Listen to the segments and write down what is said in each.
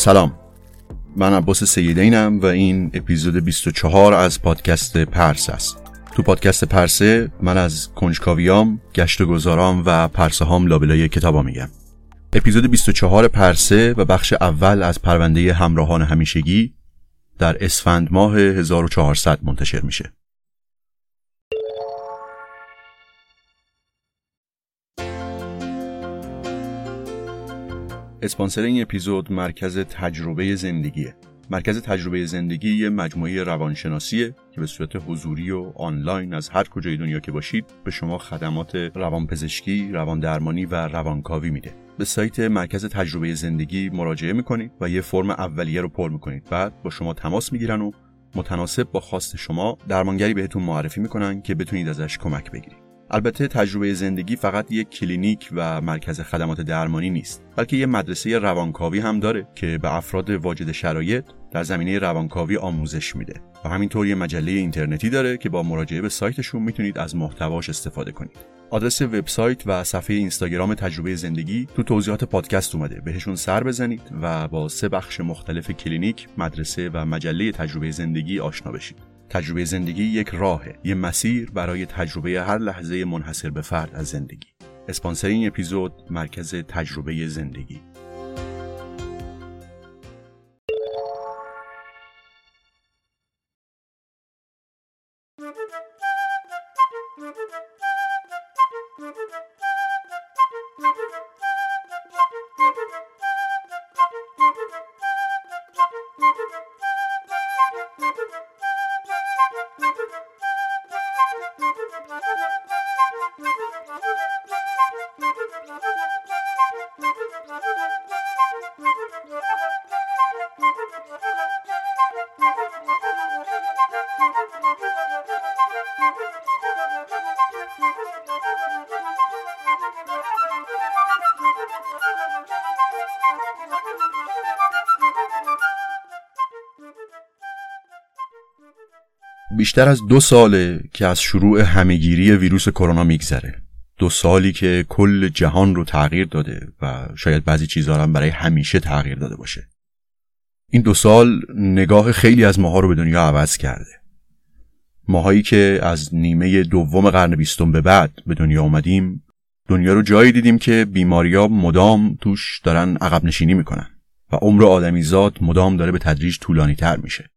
سلام. من عباس سیدینم و این اپیزود 24 از پادکست پرس است. تو پادکست پرسه من از کنجکاویام، گشت گذارام و پرسه هام لابلای کتابا میگم. اپیزود 24 پرسه و بخش اول از پرونده همراهان همیشگی در اسفند ماه 1400 منتشر میشه. اسپانسر این اپیزود مرکز تجربه زندگیه مرکز تجربه زندگی یه مجموعه روانشناسیه که به صورت حضوری و آنلاین از هر کجای دنیا که باشید به شما خدمات روانپزشکی، روان درمانی و روانکاوی میده. به سایت مرکز تجربه زندگی مراجعه می‌کنید و یه فرم اولیه رو پر می‌کنید. بعد با شما تماس می‌گیرن و متناسب با خواست شما درمانگری بهتون معرفی می‌کنن که بتونید ازش کمک بگیرید. البته تجربه زندگی فقط یک کلینیک و مرکز خدمات درمانی نیست بلکه یه مدرسه روانکاوی هم داره که به افراد واجد شرایط در زمینه روانکاوی آموزش میده. و همینطور یه مجله اینترنتی داره که با مراجعه به سایتشون می‌تونید از محتواش استفاده کنید. آدرس وبسایت و صفحه اینستاگرام تجربه زندگی تو توضیحات پادکست اومده. بهشون سر بزنید و با سه بخش مختلف کلینیک، مدرسه و مجله تجربه زندگی آشنا بشید. تجربه زندگی یک راهه. یه مسیر برای تجربه هر لحظه منحصر به فرد از زندگی. اسپانسر این اپیزود مرکز تجربه زندگی. بیشتر از دو ساله که از شروع همهگیری ویروس کرونا میگذره. دو سالی که کل جهان رو تغییر داده و شاید بعضی چیزها هم برای همیشه تغییر داده باشه. این دو سال نگاه خیلی از ماها رو به دنیا عوض کرده. ماهایی که از نیمه دوم قرن بیستم به بعد به دنیا آمدیم دنیا رو جایی دیدیم که بیماریا مدام توش دارن عقب نشینی می‌کنن و عمر آدمیزاد مدام داره به تدریج طولانی تر میشه.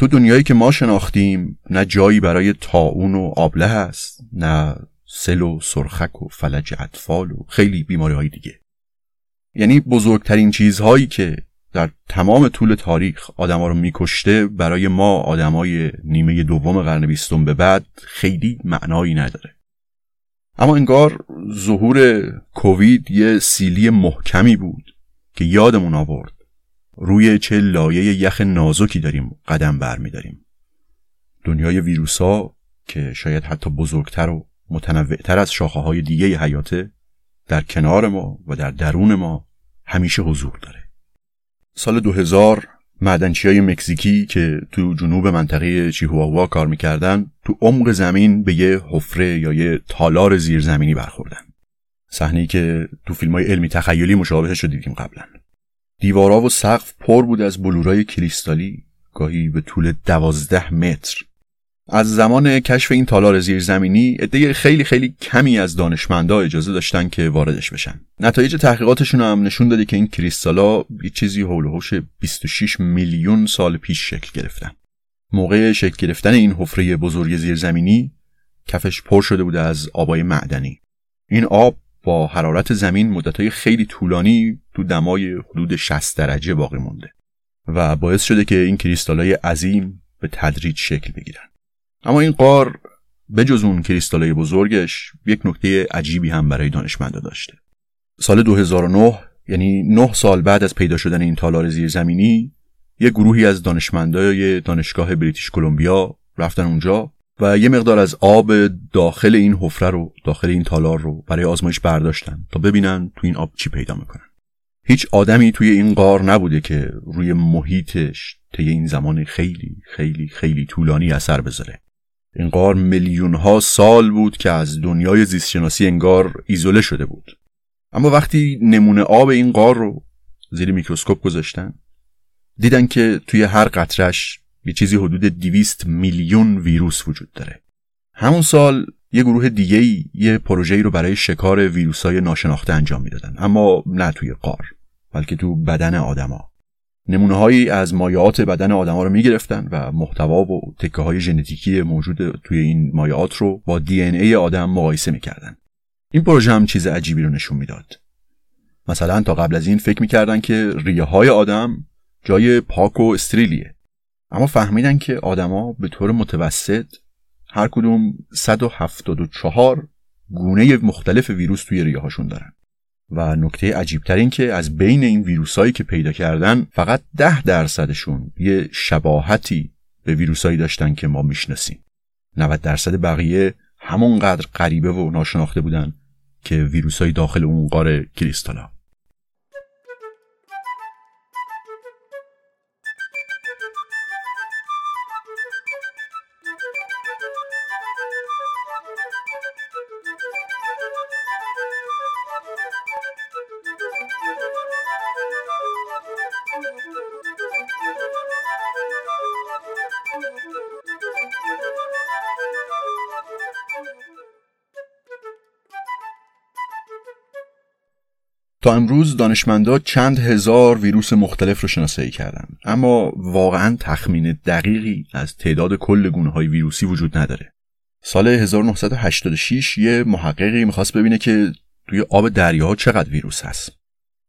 تو دنیایی که ما شناختیم نه جایی برای تاون و آبله هست نه سل و سرخک و فلج اطفال و خیلی بیماری های دیگه. یعنی بزرگترین چیزهایی که در تمام طول تاریخ آدما رو میکشته برای ما آدمای نیمه دوم قرن بیستم به بعد خیلی معنایی نداره. اما انگار ظهور کووید یه سیلی محکمی بود که یادمون آورد. روی چه لایه یخ نازکی داریم قدم برمیداریم. دنیای ویروسا که شاید حتی بزرگتر و متنوعتر از شاخه های دیگه حیاته در کنار ما و در درون ما همیشه حضور داره. سال 2000 معدنچی های مکزیکی که تو جنوب منطقه چیهواوا کار می‌کردن تو عمق زمین به یه حفره یا یه تالار زیرزمینی برخوردن. صحنه‌ای که تو فیلم های علمی تخیلی مشابهش رو دیدیم قبلا. دیوارا و سقف پر بود از بلورای کریستالی گاهی به طول دوازده متر. از زمان کشف این تالار زیرزمینی عده خیلی خیلی کمی از دانشمندا اجازه داشتن که واردش بشن. نتایج تحقیقاتشون هم نشون داده که این کریستالا یه چیزی حول و 26 میلیون سال پیش شکل گرفتن. موقع شکل گرفتن این حفره بزرگ زیرزمینی کفش پر شده بوده از آبای معدنی. این آب با حرارت زمین مدتهای خیلی طولانی تو دمای حدود 60 درجه باقی مونده و باعث شده که این کریستالای عظیم به تدریج شکل بگیرن. اما این قار به جز اون کریستالای بزرگش یک نکته عجیبی هم برای دانشمندا داشته. سال 2009 یعنی 9 سال بعد از پیدا شدن این تالار زیرزمینی یک گروهی از دانشمندای دانشگاه بریتیش کلمبیا رفتن اونجا و یه مقدار از آب داخل این حفره رو داخل این تالار رو برای آزمایش برداشتن تا ببینن تو این آب چی پیدا می‌کنن. هیچ آدمی توی این غار نبوده که روی محیطش طی این زمان خیلی خیلی خیلی طولانی اثر بذاره. این غار میلیون ها سال بود که از دنیای زیستشناسی انگار ایزوله شده بود. اما وقتی نمونه آب این غار رو زیر میکروسکوپ گذاشتن دیدن که توی هر قطرش یه چیزی حدود 200 میلیون ویروس وجود داره. همون سال یه گروه دیگه یه پروژه‌ای رو برای شکار ویروسای ناشناخته انجام می‌دادن اما نه توی قار بلکه تو بدن آدما. نمونه هایی از مایعات بدن آدما رو می‌گرفتن و محتوا و تکه های ژنتیکی موجود توی این مایعات رو با دی ای آدم مقایسه می‌کردن. این پروژه هم چیز عجیبی رو نشون می‌داد. مثلا تا قبل از این فکر می‌کردن که ریه های آدم جای پاک و استریلیه. اما فهمیدن که آدما به طور متوسط هر کدوم 174 گونه مختلف ویروس توی ریه هاشون دارن. و نکته عجیبتر این که از بین این ویروسایی که پیدا کردن فقط ده درصدشون یه شباهتی به ویروسایی داشتن که ما می‌شناسیم. 90 درصد بقیه همونقدر غریبه و ناشناخته بودن که ویروسای داخل اون قار کریستالا. امروز دانشمندا چند هزار ویروس مختلف رو شناسایی کردن. اما واقعا تخمین دقیقی از تعداد کل گونه های ویروسی وجود نداره. سال 1986 یه محققی می‌خواست ببینه که توی آب دریاها چقدر ویروس هست.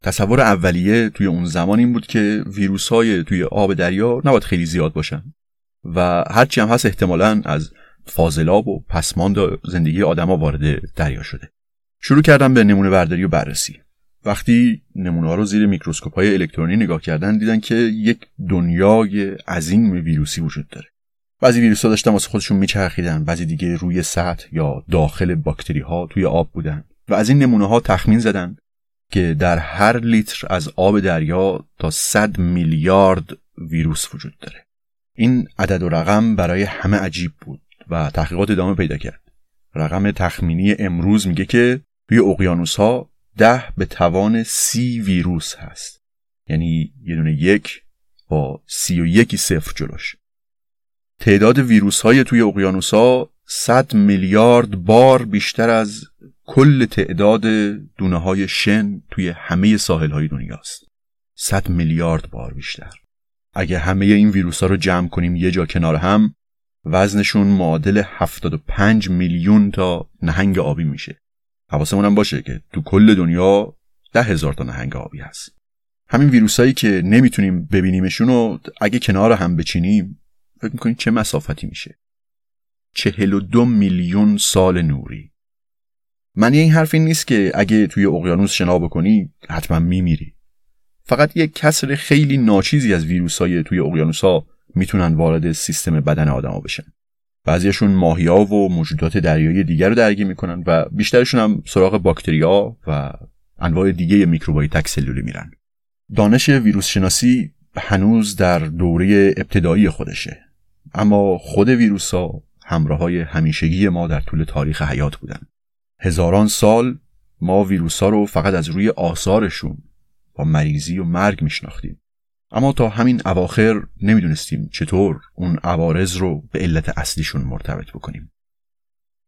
تصور اولیه توی اون زمان این بود که ویروس های توی آب دریا نباید خیلی زیاد باشن. و هرچی هم هست احتمالا از فاضلاب و پسماند زندگی آدما وارد دریا شده. شروع کردم به نمونه برداری و بررسی. وقتی نمونه رو زیر میکروسکوپ های الکترونی نگاه کردن دیدن که یک دنیای عظیم ویروسی وجود داره. بعضی ویروس ها داشتن واسه خودشون میچرخیدن بعضی دیگه روی سطح یا داخل باکتری ها توی آب بودن. و از این نمونه ها تخمین زدن که در هر لیتر از آب دریا تا 100 میلیارد ویروس وجود داره. این عدد و رقم برای همه عجیب بود و تحقیقات ادامه پیدا کرد. رقم تخمینی امروز میگه که توی اقیانوس ها ده به توان سی ویروس هست. یعنی یه دونه یک با سی و یکی صفر جلوش. تعداد ویروس های توی اقیانوس ها 100 میلیارد بار بیشتر از کل تعداد دونه های شن توی همه ساحل های دنیاست 100 میلیارد بار بیشتر. اگه همه این ویروس ها رو جمع کنیم یه جا کنار هم وزنشون معادل 75 میلیون تا نهنگ آبی میشه. حواسمون هم باشه که تو کل دنیا ده هزار تا نهنگ آبی هست. همین ویروسایی که نمی‌تونیم ببینیمشون و اگه کنار هم بچینیم فکر می‌کنید چه مسافتی میشه؟ چهل و دو میلیون سال نوری. معنی این حرف این نیست که اگه توی اقیانوس شنا بکنی حتما میمیری. فقط یک کسر خیلی ناچیزی از ویروسای توی اقیانوس ها می‌تونن وارد سیستم بدن آدما بشن. بعضیشون ماهیا و موجودات دریایی دیگر رو درگیر می‌کنن و بیشترشون هم سراغ باکتریا و انواع دیگه میکروبای تک سلولی میرن. دانش ویروس شناسی هنوز در دوره ابتدایی خودشه. اما خود ویروس ها همراه های همیشگی ما در طول تاریخ حیات بودن. هزاران سال ما ویروس ها رو فقط از روی آثارشون با مریضی و مرگ میشناختیم. اما تا همین اواخر نمی‌دونستیم چطور اون عوارض رو به علت اصلیشون مرتبط بکنیم.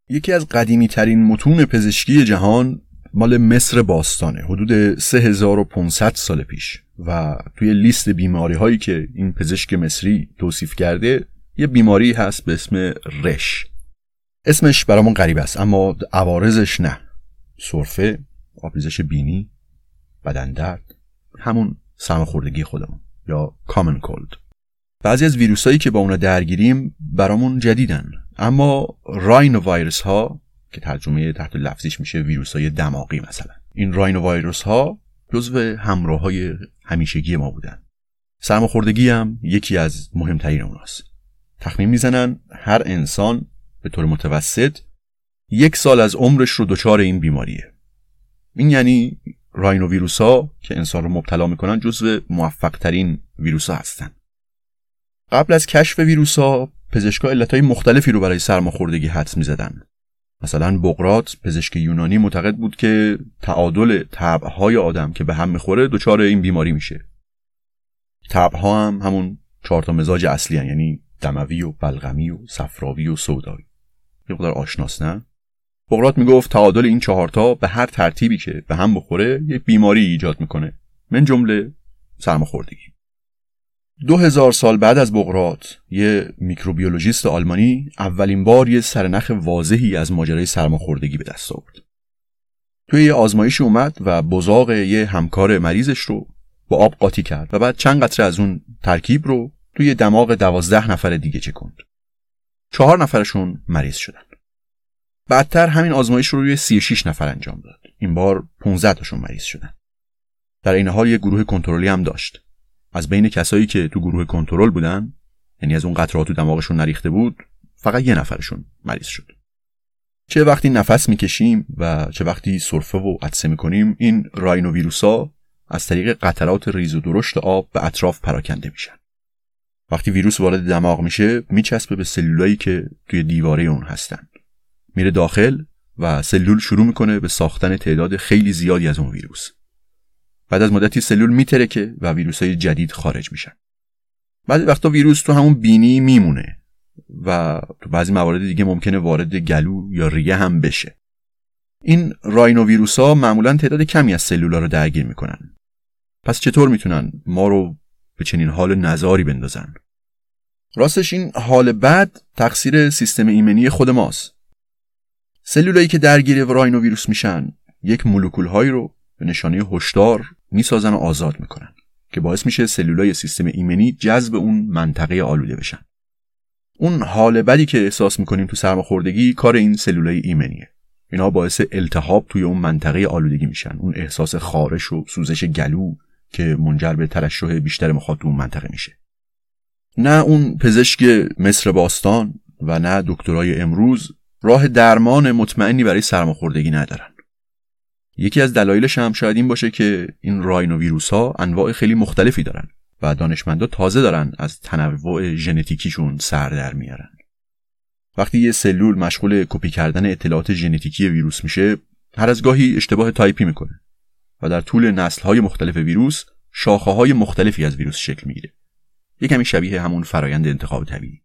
یکی از قدیمی ترین متون پزشکی جهان مال مصر باستانه حدود 3500 سال پیش. و توی لیست بیماری هایی که این پزشک مصری توصیف کرده یه بیماری هست به اسم رش. اسمش برامون غریب است اما عوارضش نه. سرفه آبریزش بینی بدن درد همون سرماخوردگی خودمون. یا کامن کولد بعضی از ویروسایی که با اونا درگیریم برامون جدیدن. اما راینو ویروس ها که ترجمه تحت لفظیش میشه ویروس های دماغی مثلا. این راینو ویروس ها جزو همراه های همیشگی ما بودن. سرماخوردگی هم یکی از مهمترین اوناست. تخمین می‌زنن هر انسان به طور متوسط یک سال از عمرش رو دچار این بیماریه. این یعنی راینو ویروس ها که انسان رو مبتلا می‌کنن جزو موفق ترین ویروس ها هستن. قبل از کشف ویروس ها پزشکا علت مختلفی رو برای سرماخوردگی حدس می‌زدن. مثلا بقرات پزشک یونانی معتقد بود که تعادل طبعهای آدم که به هم می‌خوره دچار این بیماری میشه. طبعها هم همون چهار تا مزاج اصلی هن. یعنی دموی و بلغمی و صفراوی و سودایی یه قدر آشناس نه؟ بقرات می‌گفت تعادل این چهارتا به هر ترتیبی که به هم بخوره یک بیماری ایجاد می‌کنه من جمله سرماخوردگی دو هزار سال بعد از بقرات یه میکروبیولوژیست آلمانی اولین بار یه سرنخ واضحی از ماجرای سرماخوردگی به دست آورد. توی یه آزمایش اومد و بزاق یه همکار مریضش رو با آب قاطی کرد و بعد چند قطره از اون ترکیب رو توی دماغ دوازده نفر دیگه چکند. چهار نفرشون مریض شدن. بعدتر همین آزمایش رو روی 36 نفر انجام داد. این بار 15 تاشون مریض شدن. در این حال یه گروه کنترلی هم داشت. از بین کسایی که تو گروه کنترل بودن یعنی از اون قطرات تو دماغشون نریخته بود فقط یه نفرشون مریض شد چه وقتی نفس می‌کشیم و چه وقتی سرفه و عطسه می‌کنیم این راینو ویروسا از طریق قطرات ریز و درشت آب به اطراف پراکنده میشن وقتی ویروس وارد دماغ میشه میچسبه به سلولایی که توی دیواره اون هستن میره داخل و سلول شروع می‌کنه به ساختن تعداد خیلی زیادی از اون ویروس. بعد از مدتی سلول میترکه و ویروس های جدید خارج میشن. بعضی وقتا ویروس تو همون بینی میمونه و تو بعضی موارد دیگه ممکنه وارد گلو یا ریه هم بشه. این راینو ویروس ها معمولا تعداد کمی از سلولا رو درگیر می‌کنن. پس چطور می‌تونن ما رو به چنین حال نزاری بندازن؟ راستش این حال بد تقصیر سیستم ایمنی خود ماست. سلولایی که درگیر راینو ویروس میشن یک مولکول هایی رو به نشانه هشدار می‌سازن و آزاد می‌کنن که باعث میشه سلولای سیستم ایمنی جذب اون منطقه آلوده بشن. اون حال بدی که احساس می‌کنیم تو سرماخوردگی کار این سلولای ایمنیه. اینا باعث التهاب توی اون منطقه آلودگی میشن. اون احساس خارش و سوزش گلو که منجر به ترشح بیشتر مخاط اون منطقه میشه. نه اون پزشک مصر باستان و نه دکترای امروز راه درمان مطمئنی برای سرماخوردگی ندارن. یکی از دلایلش هم شاید این باشه که این راینو ویروس ها انواع خیلی مختلفی دارن و دانشمندا تازه دارن از تنوع ژنتیکیشون سر در میارن. وقتی یه سلول مشغول کپی کردن اطلاعات ژنتیکی ویروس میشه هر از گاهی اشتباه تایپی می‌کنه و در طول نسل های مختلف ویروس شاخه های مختلفی از ویروس شکل می‌گیره. یه کمی شبیه همون فرایند انتخاب طبیعی.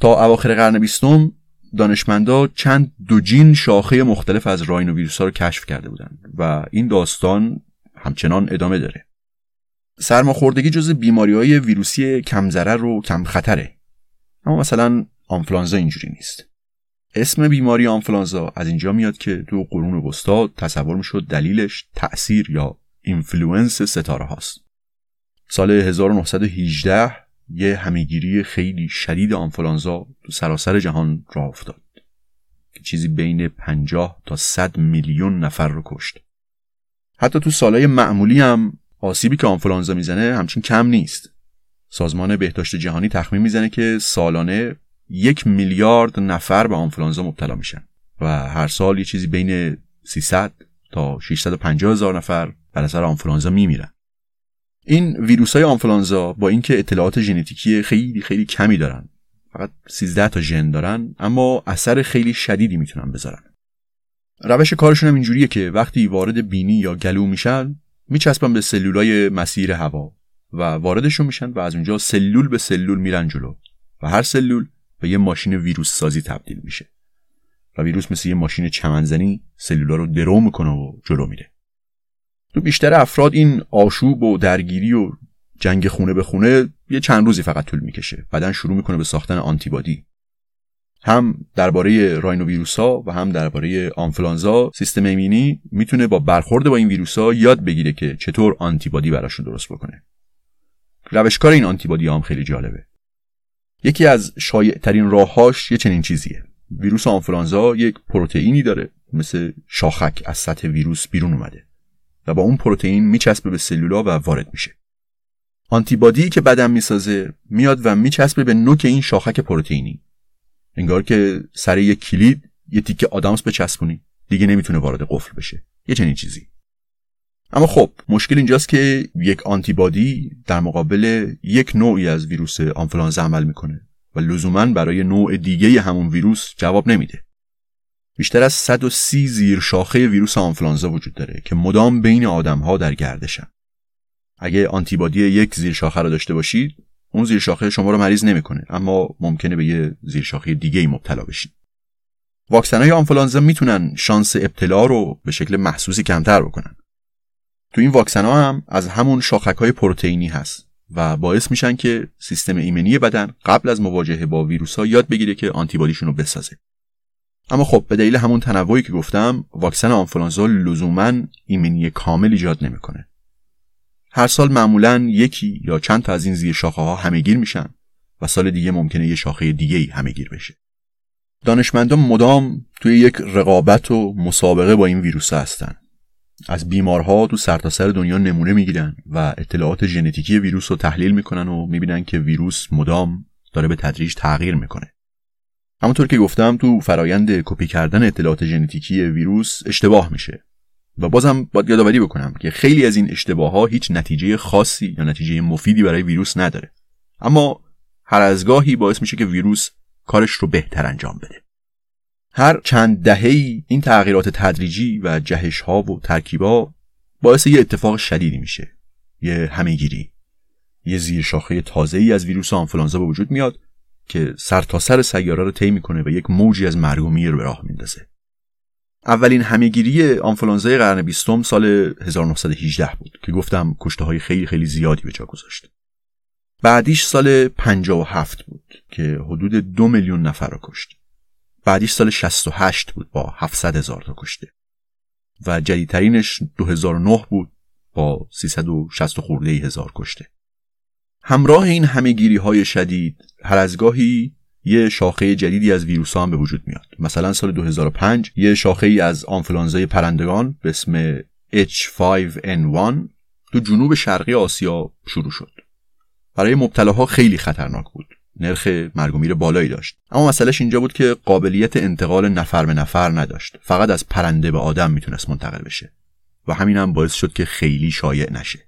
تا اواخر قرن بیستم دانشمندا چند دو جین شاخه مختلف از راینو ویروس ها رو کشف کرده بودند و این داستان همچنان ادامه داره. سرماخوردگی جز بیماری های ویروسی کم ضرر و کم خطره. اما مثلا آنفلانزا اینجوری نیست. اسم بیماری آنفلانزا از اینجا میاد که تو قرون وسطا تصور می‌شد دلیلش تأثیر یا influence ستاره هاست. سال 1918 یه همه گیری خیلی شدید آنفلانزا تو سراسر جهان راه افتاد که چیزی بین 50 تا 100 میلیون نفر رو کشت. حتی تو سالهای معمولی هم آسیبی که آنفلانزا می‌زنه همچین کم نیست. سازمان بهداشت جهانی تخمین می‌زنه که سالانه یک میلیارد نفر به آنفلانزا مبتلا میشن و هر سال یه چیزی بین 300 تا 650 هزار نفر بر اثر آنفلانزا میمیرن. این ویروس های آنفلانزا با اینکه اطلاعات ژنتیکی خیلی خیلی کمی دارن فقط 13 تا ژن دارن اما اثر خیلی شدیدی می‌تونن بذارن. روش کارشون هم اینجوریه که وقتی وارد بینی یا گلو میشن میچسبن به سلولای مسیر هوا و واردشون میشن و از اونجا سلول به سلول میرن جلو و هر سلول به یه ماشین ویروس سازی تبدیل میشه. و ویروس مثل یه ماشین چمنزنی سلولا رو درو می‌کنه و جلو میره. تو بیشتر افراد این آشوب و درگیری و جنگ خونه به خونه یه چند روزی فقط طول می‌کشه. بعدا شروع می‌کنه به ساختن آنتیبادی. هم درباره راینو ویروس ها و هم درباره آنفلانزا سیستم ایمنی می‌تونه با برخورد با این ویروس ها یاد بگیره که چطور آنتیبادی براشون درست بکنه. روشکار این آنتیبادی هم خیلی جالبه. یکی از شایع ترین راههاش یه چنین چیزیه. ویروس آنفلانزا یک پروتئینی داره. مثل شاخک از سطح ویروس بیرون اومده. و با اون پروتئین میچسبه به سلولا و وارد میشه. آنتیبادی که بدن می‌سازه میاد و میچسبه به نوک این شاخک پروتئینی. انگار که سر یک کلید یه تیکه آدامس بچسبونی دیگه نمی‌تونه وارد قفل بشه. یه چنین چیزی. اما خب مشکل اینجاست که یک آنتیبادی در مقابل یک نوعی از ویروس آنفلانزا عمل می‌کنه و لزوما برای نوع دیگه همون ویروس جواب نمیده. بیشتر از 130 زیر شاخه ویروس آنفلانزا وجود داره که مدام بین آدم ها در گردشن. اگه آنتیبادی یک زیر شاخه رو داشته باشید اون زیر شاخه شما رو مریض نمی‌کنه اما ممکنه به یه زیر شاخه دیگه ای مبتلا بشید. واکسن های آنفلانزا می‌تونن شانس ابتلا رو به شکل محسوسی کمتر بکنن. تو این واکسن ها هم از همون شاخک های پروتئینی هست و باعث میشن که سیستم ایمنی بدن قبل از مواجهه با ویروس ها یاد بگیره که آنتیبادیشون رو بسازه. اما خب به دلیل همون تنوعی که گفتم واکسن آنفلانزا لزوما ایمنی کامل ایجاد نمی‌کنه. هر سال معمولا یکی یا چند تا از این زیر شاخه ها همهگیر میشن و سال دیگه ممکنه یه شاخه دیگه ای همهگیر بشه. دانشمندان مدام توی یک رقابت و مسابقه با این ویروس هستن. از بیمارها تو سرتاسر سر دنیا نمونه می‌گیرن و اطلاعات ژنتیکی ویروس رو تحلیل می‌کنن و می‌بینن که ویروس مدام داره به تدریج تغییر می‌کنه. همونطور که گفتم تو فرایند کپی کردن اطلاعات ژنتیکی ویروس اشتباه میشه. و بازم باید یادآوری بکنم که خیلی از این اشتباه ها هیچ نتیجه خاصی یا نتیجه مفیدی برای ویروس نداره. اما هر از گاهی باعث میشه که ویروس کارش رو بهتر انجام بده. هر چند دهه این تغییرات تدریجی و جهش ها و ترکیبا باعث یه اتفاق شدیدی میشه. یه همهگیری. یه زیر شاخه تازه ای از ویروس آنفلانزا به وجود میاد که سرتاسر سر سیاره رو طی می‌کنه و یک موجی از مرگ و میر به راه میندازه. اولین همهگیری آنفلانزای قرن بیستم سال 1918 بود که گفتم کشته های خیلی خیلی زیادی به جا گذاشت. بعدیش سال 57 بود که حدود دو میلیون نفر رو کشت. بعدیش سال 68 بود با 700 هزار تا کشته. و جدیدترینش 2009 بود با 360 خورده هزار کشته. همراه این همهگیری های شدید هر از گاهی یه شاخه جدیدی از ویروس هم به وجود میاد. مثلا سال 2005 یه شاخه ای از آنفلانزای پرندگان به اسم H5N1 تو جنوب شرقی آسیا شروع شد. برای مبتلاها خیلی خطرناک بود. نرخ مرگ و بالایی داشت. اما مسئلهش اینجا بود که قابلیت انتقال نفر به نفر نداشت. فقط از پرنده به آدم می‌تونست منتقل بشه. و همین هم باعث شد که خیلی شایع نشه.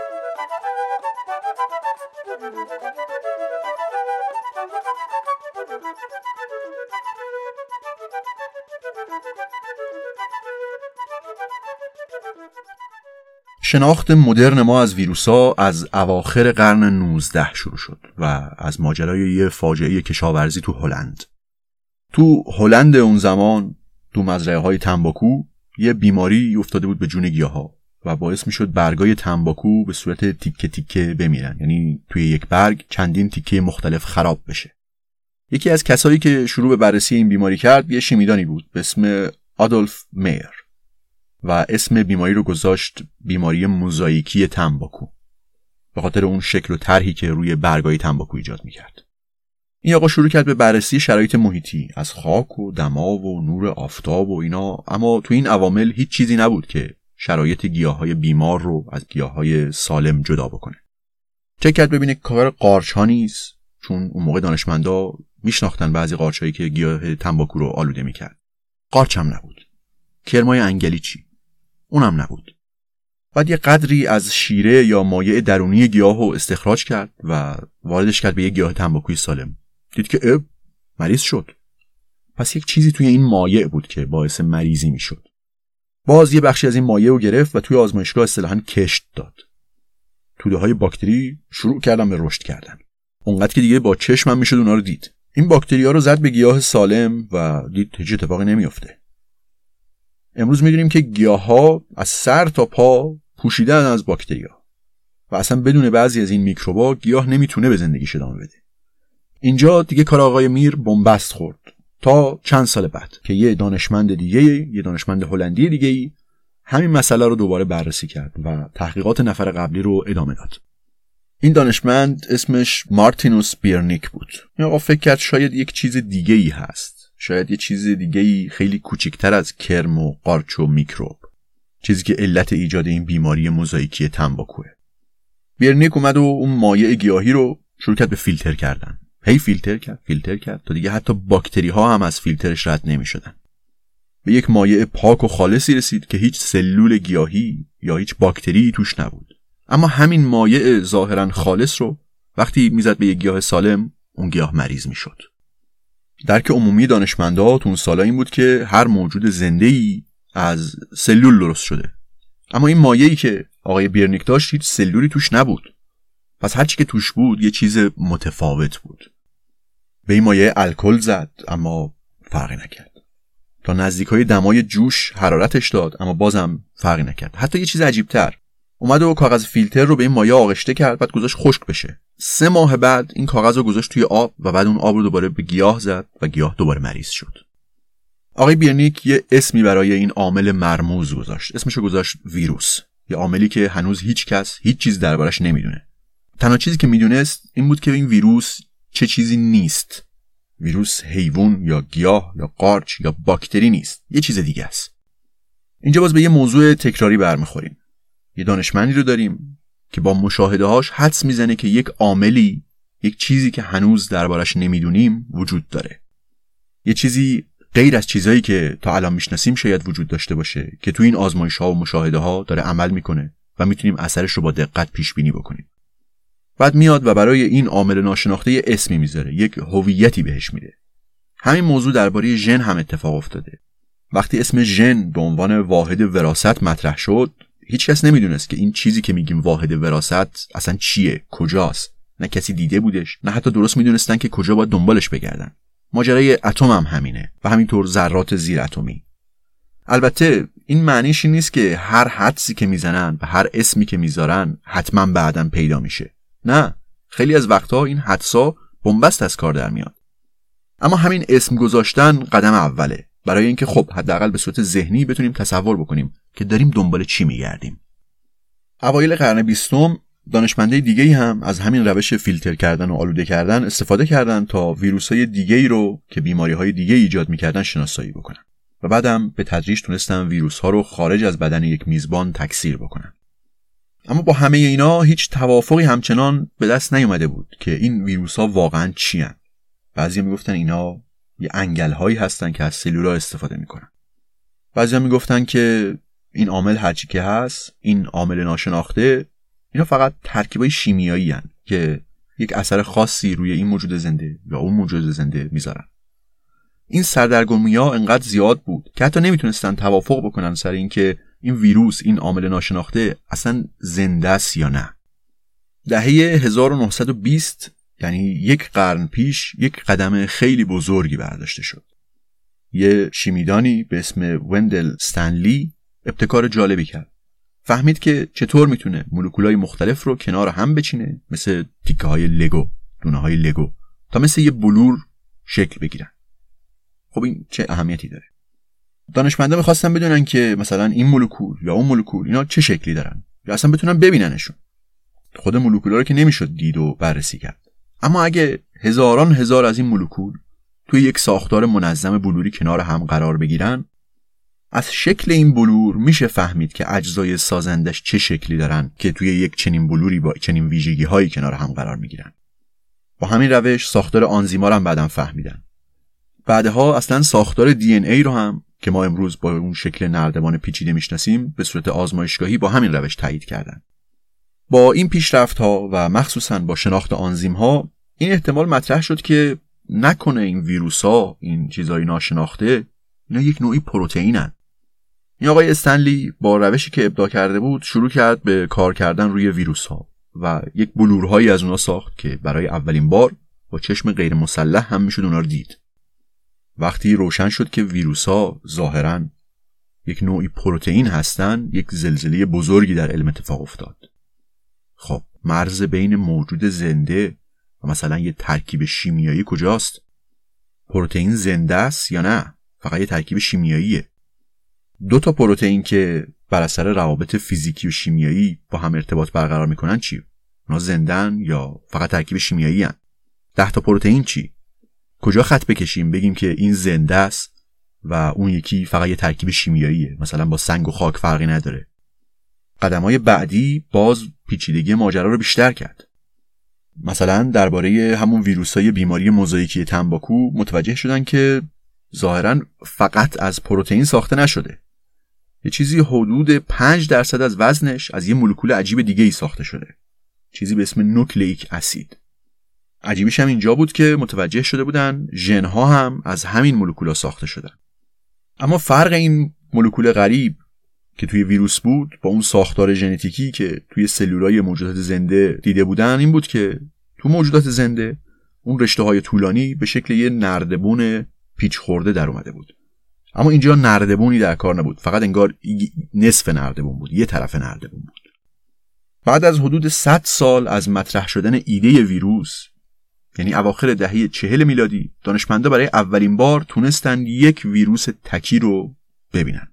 شناخت مدرن ما از ویروس ها از اواخر قرن 19 شروع شد و از ماجرای یه فاجعه کشاورزی تو هلند. تو هلند اون زمان تو مزرعه های تنباکو یه بیماری افتاده بود به جون گیاه ها و باعث می شد برگای تنباکو به صورت تیکه تیکه بمیرن. یعنی توی یک برگ چندین تیکه مختلف خراب بشه. یکی از کسایی که شروع به بررسی این بیماری کرد یه شیمیدانی بود به اسم آدولف میر و اسم بیماری رو گذاشت بیماری موزاییکی تنباکو. به خاطر اون شکل و طرحی که روی برگای تنباکو ایجاد می‌کرد. این آقا شروع کرد به بررسی شرایط محیطی از خاک و دما و نور آفتاب و اینا اما تو این عوامل هیچ چیزی نبود که شرایط گیاهای بیمار رو از گیاهای سالم جدا بکنه. چک کرد ببینه کار قارچ ها نیست چون اون موقع دانشمندا میشناختن بعضی قارچهایی که گیاه تنباکو رو آلوده می‌کرد. قارچ هم نبود. کرمای انگلی چی؟ اونم نبود. بعد یه قدری از شیره یا مایع درونی گیاه رو استخراج کرد و واردش کرد به یه گیاه تنباکوی سالم. دید که اب مریض شد. پس یک چیزی توی این مایع بود که باعث مریضی می‌شد. باز یه بخشی از این مایع رو گرفت و توی آزمایشگاه اصطلاحا کشت داد. توده های باکتری شروع کردن به رشد کردن. اونقدر که دیگه با چشمم می‌شد اونا رو دید. این باکتری ها رو زد به گیاه سالم و دید هیچ اتفاقی نمیافته. امروز می‌دونیم که گیاه ها از سر تا پا پوشیدن از باکتریا. و اصلا بدون بعضی از این میکروبا گیاه نمی‌تونه به زندگیش ادامه بده. اینجا دیگه کار آقای میر بنبست خورد. تا چند سال بعد که یه دانشمند دیگه یه دانشمند هلندی دیگه همین مسئله رو دوباره بررسی کرد و تحقیقات نفر قبلی رو ادامه داد. این دانشمند اسمش مارتینوس بیرنیک بود. این آقا فکر کرد شاید یک چیز دیگه ای هست. شاید یه چیز دیگه ای خیلی کوچکتر از کرم و قارچ و میکروب. چیزی که علت ایجاد این بیماری موزاییکی تنباکوه. بیرنیک اومد و اون مایع گیاهی رو شروع کرد به فیلتر کردن. هی فیلتر کرد فیلتر کرد تا دیگه حتی باکتری ها هم از فیلترش رد نمی شدن. به یک مایع پاک و خالصی رسید که هیچ سلول گیاهی یا هیچ باکتری توش نبود. اما همین مایع ظاهرا خالص رو وقتی می‌زد به یک گیاه سالم اون گیاه مریض می‌شد. درک عمومی دانشمندا تو اون سالا این بود که هر موجود زنده ای از سلول درست شده. اما این مایعی که آقای بیرنیک داشت هیچ سلولی توش نبود. پس هرچی که توش بود یه چیز متفاوت بود. به این مایع الکل زد اما فرقی نکرد. تا نزدیک های دمای جوش حرارتش داد اما بازم فرقی نکرد. حتی یه چیز عجیبتر اومد و کاغذ فیلتر رو به این مایع آغشته کرد بعد گذاشت خشک بشه. سه ماه بعد این کاغذ رو گذاشت توی آب و بعد اون آب رو دوباره به گیاه زد و گیاه دوباره مریض شد. آقای بیرنیک یه اسمی برای این عامل مرموز گذاشت. اسمش رو گذاشت ویروس. یه عاملی که هنوز هیچ کس هیچ چیز دربارش نمی‌دونه. تنها چیزی که می‌دونست این بود که این ویروس چه چیزی نیست. ویروس حیوان یا گیاه یا قارچ یا باکتری نیست. یه چیز دیگه است. اینجا باز به یه موضوع تکراری برمیخوریم. یه دانشمندی رو داریم که با مشاهده هاش حدس می‌زنه که یک عاملی یک چیزی که هنوز دربارش نمی‌دونیم وجود داره. یه چیزی غیر از چیزهایی که تا الان می‌شناسیم شاید وجود داشته باشه که تو این آزمایش ها و مشاهده ها داره عمل می‌کنه و می‌تونیم اثرش رو با دقت پیش بینی بکنیم. بعد میاد و برای این عامل ناشناخته اسمی می‌ذاره یک هویتی بهش میده. همین موضوع درباره ژن هم اتفاق افتاده. وقتی اسم ژن به عنوان واحد وراثت مطرح شد هیچکس نمی‌دونست که این چیزی که میگیم واحد وراست اصلا چیه کجاست. نه کسی دیده بودش نه حتی درست می‌دونستن که کجا باید دنبالش بگردن. ماجرای اتم هم همینه و همینطور ذرات زیر اتمی. البته این معنیش این نیست که هر حدسی که می‌زنن و هر اسمی که می‌ذارن حتما بعدا پیدا میشه. نه خیلی از وقتها این حدسا بنبست از کار در میاد. اما همین اسم گذاشتن قدم اوله. برای اینکه خب حداقل به صورت ذهنی بتونیم تصور بکنیم که داریم دنبال چی میگردیم. اوایل قرن بیستم دانشمنده دیگه هم از همین روش فیلتر کردن و آلوده کردن استفاده کردن تا ویروس های دیگه رو که بیماری های دیگه ایجاد می‌کردن شناسایی بکنن. و بعدم به تدریج تونستن ویروس ها رو خارج از بدن یک میزبان تکثیر بکنن. اما با همه اینا هیچ توافقی همچنان به دست نیومده بود که این ویروس ها واقعا چی هن. بعضی می‌گفتن اینا یه انگل هایی هستن که از سلولا استفاده می‌کنن بعضی می‌گفتن که این عامل هرچی که هست این عامل ناشناخته اینا فقط ترکیبای شیمیایی هن که یک اثر خاصی روی این موجود زنده یا اون موجود زنده می‌ذارن این سردرگمی ها انقدر زیاد بود که حتی نمی‌تونستن توافق بکنن سر اینکه این ویروس این عامل ناشناخته اصلا زنده است یا نه؟ دهه 1920 یعنی یک قرن پیش یک قدم خیلی بزرگی برداشته شد. یه شیمیدانی به اسم وندل ستنلی ابتکار جالبی کرد. فهمید که چطور می‌تونه مولکولای مختلف رو کنار هم بچینه مثل تیکه های لگو دونه های لگو تا مثل یه بلور شکل بگیرن. خب این چه اهمیتی داره؟ دانشمندا می‌خواستن بدونن که مثلا این مولکول یا اون مولکول اینا چه شکلی دارن یا اصلا بتونن ببیننشون. خود مولکولا رو که نمی‌شد دید و بررسی کرد. اما اگه هزاران هزار از این مولکول توی یک ساختار منظم بلوری کنار هم قرار بگیرن از شکل این بلور میشه فهمید که اجزای سازندش چه شکلی دارن که توی یک چنین بلوری با چنین ویژگی هایی کنار هم قرار می‌گیرن. با همین روش ساختار آنزیما رو هم بعدم فهمیدن. بعدها اصلا ساختار دی ای رو هم که ما امروز با اون شکل نردبان پیچیده می‌شناسیم به صورت آزمایشگاهی با همین روش تایید کردن. با این پیشرفت ها و مخصوصا با شناخت آنزیم ها این احتمال مطرح شد که نکنه این ویروس ها این چیزهای ناشناخته اینا یک نوعی پروتئینن. این آقای استنلی با روشی که ابداع کرده بود شروع کرد به کار کردن روی ویروس ها و یک بلورهایی از اونا ساخت که برای اولین بار با چشم غیر مسلح هم می‌شد اونا رو دید. وقتی روشن شد که ویروس ها ظاهرا یک نوعی پروتئین هستند یک زلزله بزرگی در علم اتفاق افتاد. خب مرز بین موجود زنده و مثلا یه ترکیب شیمیایی کجاست؟ پروتئین زنده است یا نه؟ فقط یه ترکیب شیمیاییه. دو تا پروتئین که بر اثر روابط فیزیکی و شیمیایی با هم ارتباط برقرار می‌کنن چی؟ اونا زندن یا فقط ترکیب شیمیایی هن؟ ده تا پروتئین چی؟ کجا خط بکشیم؟ بگیم که این زنده است و اون یکی فقط یه ترکیب شیمیاییه. مثلا با سنگ و خاک فرقی نداره. قدم بعدی باز پیچیدگی ماجرا رو بیشتر کرد. مثلا درباره همون ویروس های بیماری موزاییکی تنباکو متوجه شدن که ظاهرا فقط از پروتئین ساخته نشده. یه چیزی حدود 5 درصد از وزنش از یه مولکول عجیب دیگه ای ساخته شده. چیزی به اسم نوکلیک اسید. عجیبش هم اینجا بود که متوجه شده بودن ژنها هم از همین مولکولا ساخته شدن. اما فرق این مولکول غریب که توی ویروس بود با اون ساختار ژنتیکی که توی سلولای موجودات زنده دیده بودن این بود که تو موجودات زنده اون رشته های طولانی به شکل یه نردبون پیچ خورده در اومده بود. اما اینجا نردبونی در کار نبود. فقط انگار نصف نردبون بود. یه طرف نردبون بود. بعد از حدود 100 سال از مطرح شدن ایده ویروس یعنی اواخر دهه چهل میلادی دانشمندا برای اولین بار تونستن یک ویروس تکی رو ببینن.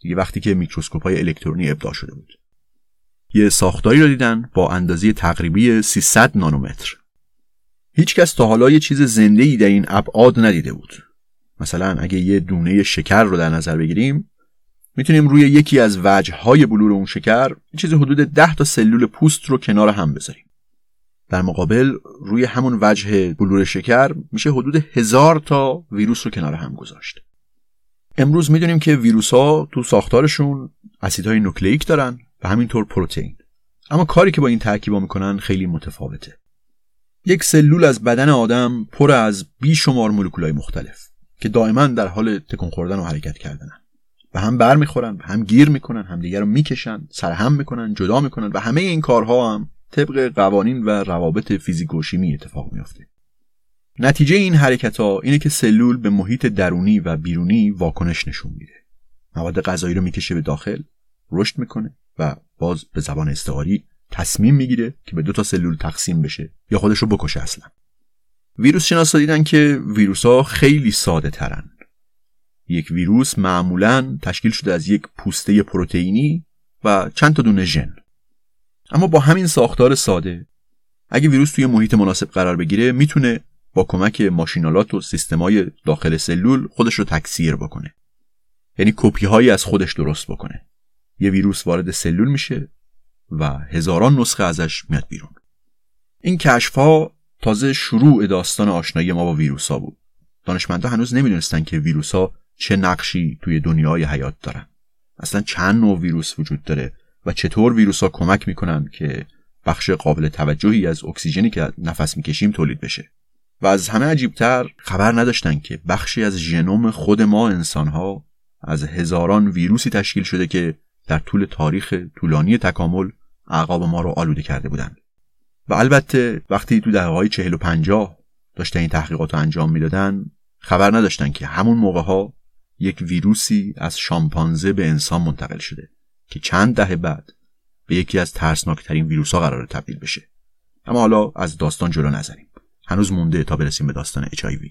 دیگه وقتی که میکروسکوپ های الکترونی ابداع شده بود. یه ساختاری رو دیدن با اندازه تقریبی 300 نانومتر. هیچکس تا حالا یه چیز زنده ای در این ابعاد ندیده بود. مثلا اگه یه دونه شکر رو در نظر بگیریم می‌تونیم روی یکی از وجه های بلور اون شکر چیز حدود 10 تا سلول پوست رو کنار هم بذاریم. در مقابل روی همون وجه بلور شکر میشه حدود هزار تا ویروس رو کنار هم گذاشت. امروز می‌دونیم که ویروس ها تو ساختارشون اسیدهای نوکلیک دارن و همینطور پروتئین. اما کاری که با این ترکیبا می‌کنن خیلی متفاوته. یک سلول از بدن آدم پر از بیشمار مولکولهای مختلف که دائما در حال تکون خوردن و حرکت کردنن. و هم بر می‌خورن و هم گیر می‌کنن همدیگه رو می‌کشن سرهم می‌کنن جدا می‌کنن و همه این کارها هم طبق قوانین و روابط فیزیک و شیمی اتفاق میافته. نتیجه این حرکت ها اینه که سلول به محیط درونی و بیرونی واکنش نشون میده. مواد غذایی رو می‌کشه به داخل رشد می‌کنه و باز به زبان استعاری تصمیم می‌گیره که به دو تا سلول تقسیم بشه یا خودش رو بکشه اصلا. ویروس شناسا دیدن که ویروس ها خیلی ساده ترن. یک ویروس معمولا تشکیل شده از یک پوسته پروتئینی و چند تا دونه ژن. اما با همین ساختار ساده اگه ویروس توی محیط مناسب قرار بگیره می‌تونه با کمک ماشینالات و سیستمای داخل سلول خودش رو تکثیر بکنه. یعنی کپی هایی از خودش درست بکنه. یه ویروس وارد سلول میشه و هزاران نسخه ازش میاد بیرون. این کشف ها تازه شروع داستان آشنایی ما با ویروس ها بود. دانشمندا هنوز نمی‌دونستن که ویروس ها چه نقشی توی دنیای حیات دارن. اصلا چند نوع ویروس وجود داره؟ و چطور ویروس ها کمک می‌کنن که بخش قابل توجهی از اکسیژنی که نفس می‌کشیم تولید بشه. و از همه عجیبتر خبر نداشتن که بخشی از ژنوم خود ما انسان ها از هزاران ویروسی تشکیل شده که در طول تاریخ طولانی تکامل اعقاب ما رو آلوده کرده بودند. و البته وقتی تو دهه های چهل و پنجاه داشتن این تحقیقات رو انجام می‌دادن خبر نداشتن که همون موقع ها یک ویروسی از شامپانزه به انسان منتقل شده. که چند دهه بعد به یکی از ترسناکترین ویروس ها قرار تبدیل بشه. اما حالا از داستان جلو نزنیم. هنوز مونده تا برسیم به داستان HIV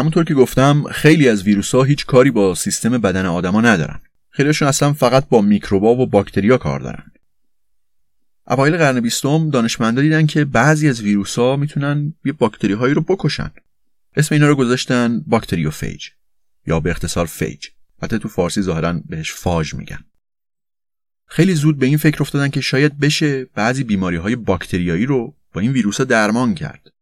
همونطور که گفتم خیلی از ویروس ها هیچ کاری با سیستم بدن آدما ندارن. خیلیشون اصلا فقط با میکروبا و باکتریا کار دارن. اوایل قرن بیستم دانشمندا دیدن که بعضی از ویروس ها می‌تونن یه باکتری هایی رو بکشن. اسم اینا رو گذاشتن bacteriophage یا به اختصار phage. حتی تو فارسی ظاهرا بهش فاج میگن. خیلی زود به این فکر افتادن که شاید بشه بعضی بیماری های باکتریایی رو با این ویروس ها درمان کرد.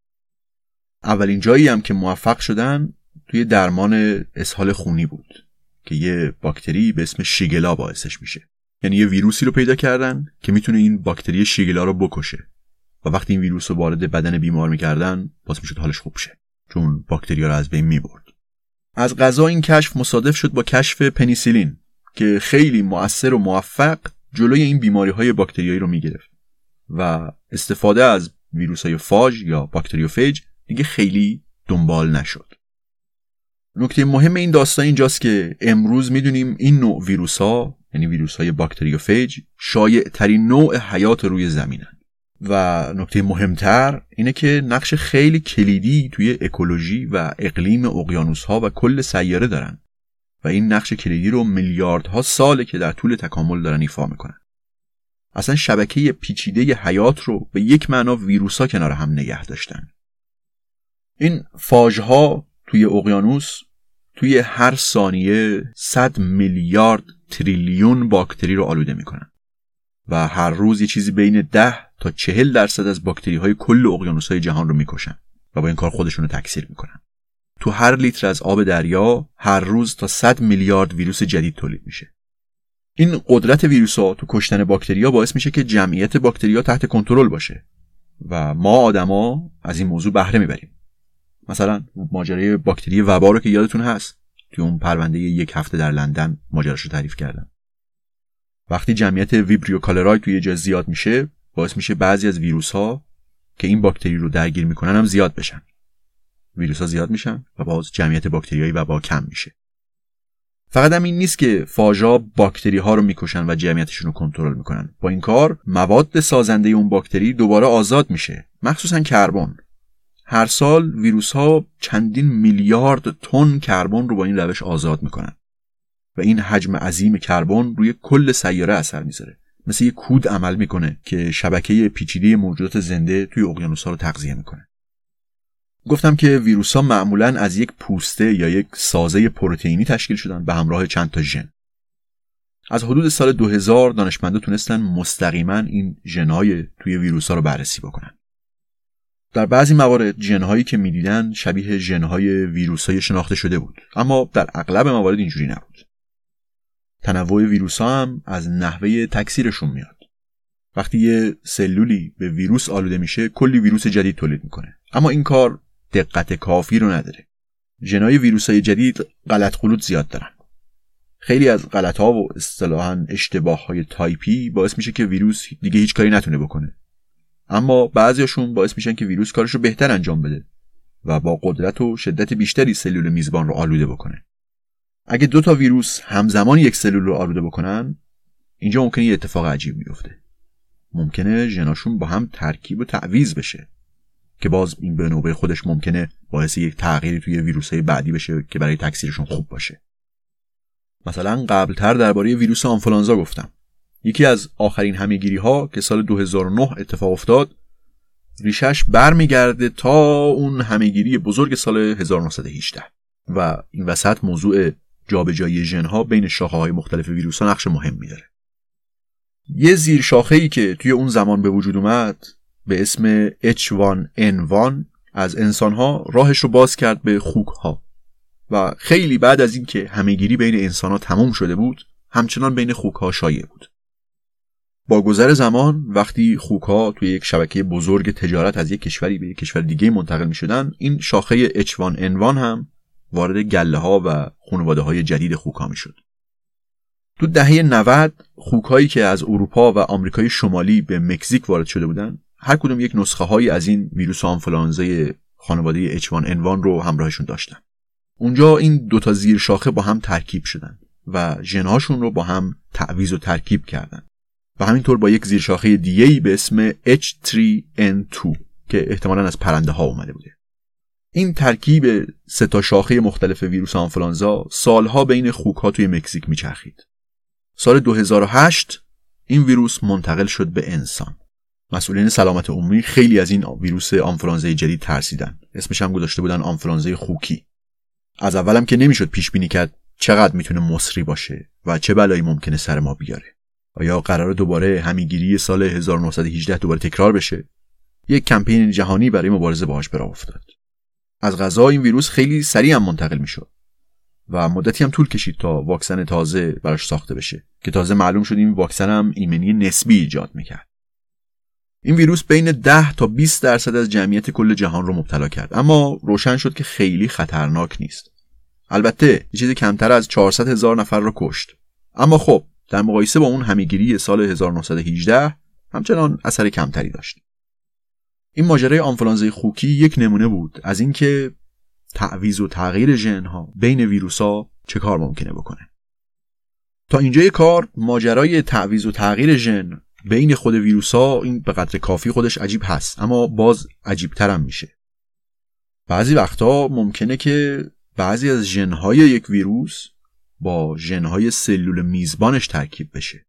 اولین جایی هم که موفق شدن توی درمان اسهال خونی بود که یه باکتری به اسم شیگلا باعثش میشه. یعنی یه ویروسی رو پیدا کردن که می‌تونه این باکتری شیگلا رو بکشه. و وقتی این ویروس رو وارد بدن بیمار می‌کردن باز می‌شد حالش خوب شه. چون باکتریا رو از بین می‌برد. از غذا این کشف مصادف شد با کشف پنیسیلین که خیلی مؤثر و موفق جلوی این بیماری های باکتریایی رو می‌گرفت. و استفاده از ویروس های فاج یا bacteriophage دیگه خیلی دنبال نشد. نکته مهم این داستان اینجاست که امروز می‌دونیم این نوع ویروس ها یعنی ویروس های bacteriophage شایع ترین نوع حیات روی زمینن. و نکته مهمتر اینه که نقش خیلی کلیدی توی اکولوژی و اقلیم اقیانوس ها و کل سیاره دارن. و این نقش کلیدی رو میلیاردها ساله که در طول تکامل دارن ایفا می‌کنن. اصلا شبکه پیچیده حیات رو به یک معنا ویروس ها کنار هم نگه داشتن. این فاژها توی اقیانوس توی هر ثانیه 100 میلیارد تریلیون باکتری رو آلوده می‌کنن. و هر روز یه چیزی بین 10 تا 40 درصد از باکتری های کل اقیانوس های جهان رو می‌کشن و با این کار خودشون رو تکثیر می‌کنن. تو هر لیتر از آب دریا هر روز تا 100 میلیارد ویروس جدید تولید میشه. این قدرت ویروس ها تو کشتن باکتریا باعث میشه که جمعیت باکتریا تحت کنترل باشه. و ما آدما از این موضوع بهره می‌بریم. مثلا ماجرای باکتری وبا رو که یادتون هست؟ توی اون پرونده یک هفته در لندن ماجراش رو تعریف کردم. وقتی جمعیت ویبریو کالرای توی جا زیاد میشه باعث میشه بعضی از ویروس ها که این باکتری رو درگیر می‌کنن هم زیاد بشن. ویروس ها زیاد میشن و باز جمعیت باکتریایی وبا کم میشه. فقط هم این نیست که فاژا باکتری ها رو می‌کشن و جمعیتشون رو کنترل می‌کنن. با این کار مواد سازنده اون باکتری دوباره آزاد میشه. مخصوصا کربن. هر سال ویروس ها چندین میلیارد تن کربن رو با این روش آزاد می‌کنن. و این حجم عظیم کربن روی کل سیاره اثر می‌ذاره. مثل یه کود عمل می‌کنه که شبکه پیچیده موجودات زنده توی اقیانوس ها رو تغذیه می‌کنه. گفتم که ویروس ها معمولا از یک پوسته یا یک سازه پروتئینی تشکیل شدن به همراه چند تا ژن. از حدود سال 2000 دانشمندا تونستن مستقیما این ژنهای توی ویروس ها رو بررسی بکنن. در بعضی موارد ژنهایی که می‌دیدن شبیه ژنهای ویروسهای شناخته شده بود. اما در اغلب موارد اینجوری نبود. تنوع ویروس ها هم از نحوه تکثیرشون میاد. وقتی یه سلولی به ویروس آلوده میشه کلی ویروس جدید تولید می‌کنه. اما این کار دقت کافی رو نداره. ژنهای ویروس های جدید غلط غلوط زیاد دارن. خیلی از غلط ها و اصطلاحا اشتباه های تایپی باعث میشه که ویروس دیگه هیچ کاری نتونه بکنه. اما بعضیاشون باعث میشن که ویروس کارش رو بهتر انجام بده و با قدرت و شدت بیشتری سلول میزبان رو آلوده بکنه. اگه دو تا ویروس همزمان یک سلول رو آلوده بکنن اینجا ممکنه یه اتفاق عجیب بیفته ممکنه ژناشون با هم ترکیب و تعویض بشه که باز این به نوبه خودش ممکنه باعث یک تغییری توی ویروس های بعدی بشه که برای تکثیرشون خوب باشه. مثلا قبلتر درباره ویروس آنفولانزا گفتم. یکی از آخرین همهگیری ها که سال 2009 اتفاق افتاد ریشش برمیگرده تا اون همهگیری بزرگ سال 1918 و این وسط موضوع جابجایی ژنها بین شاخه های مختلف ویروس ها نقش مهم داره یه زیر شاخه ای که توی اون زمان به وجود اومد به اسم H1N1 از انسان ها راهش رو باز کرد به خوک ها و خیلی بعد از اینکه همهگیری بین انسان ها تموم شده بود همچنان بین خوک ها شایع بود. با گذر زمان وقتی خوک ها توی یک شبکه بزرگ تجارت از یک کشوری به یک کشور دیگه منتقل می شدن این شاخه H1N1 هم وارد گله ها و خانواده های جدید خوک ها می شد. تو دهه 90 خوک هایی که از اروپا و آمریکای شمالی به مکزیک وارد شده بودند هر کدوم یک نسخه هایی از این ویروس آنفولانزای خانواده H1N1 رو همراهشون داشتن. اونجا این دوتا زیر شاخه با هم ترکیب شدن و ژنهاشون رو با هم تعویز و ترکیب کردن و همینطور با یک زیر شاخه دیگه به اسم H3N2 که احتمالا از پرنده ها اومده بوده. این ترکیب سه تا شاخه مختلف ویروس آنفولانزا سالها بین خوک ها توی مکزیک میچرخید. سال 2008 این ویروس منتقل شد به انسان. مسئولین سلامت عمومی خیلی از این ویروس آنفولانزای جدید ترسیدن. اسمش هم گذاشته بودن آنفولانزای خوکی. از اولم که نمی‌شد پیش بینی کرد چقدر می‌تونه مصری باشه و چه بلایی ممکنه سر ما بیاره. آیا قرار دوباره همیگیری سال 1918 دوباره تکرار بشه؟ یک کمپین جهانی برای مبارزه باهاش برا افتاد از غذا این ویروس خیلی سریع هم منتقل می‌شد و مدتی هم طول کشید تا واکسن تازه براش ساخته بشه که تازه معلوم شد این واکسن هم ایمنی نسبی ایجاد می‌کرد. این ویروس بین 10 تا 20 درصد از جمعیت کل جهان رو مبتلا کرد اما روشن شد که خیلی خطرناک نیست. البته یه کمتر از 400 هزار نفر رو کشت. اما خب در مقایسه با اون همیگیری سال 1918 همچنان اثر کمتری داشت این ماجرای آنفولانزای خوکی یک نمونه بود از اینکه تعویز و تغییر ژنها بین ویروس ها چه کار ممکنه بکنه. تا اینجای کار ماجرای تعویز و تغییر ژن بین خود ویروس ها این به قدر کافی خودش عجیب هست اما باز عجیب ترم میشه. بعضی وقتا ممکنه که بعضی از ژنهای یک ویروس با ژنهای سلول میزبانش ترکیب بشه.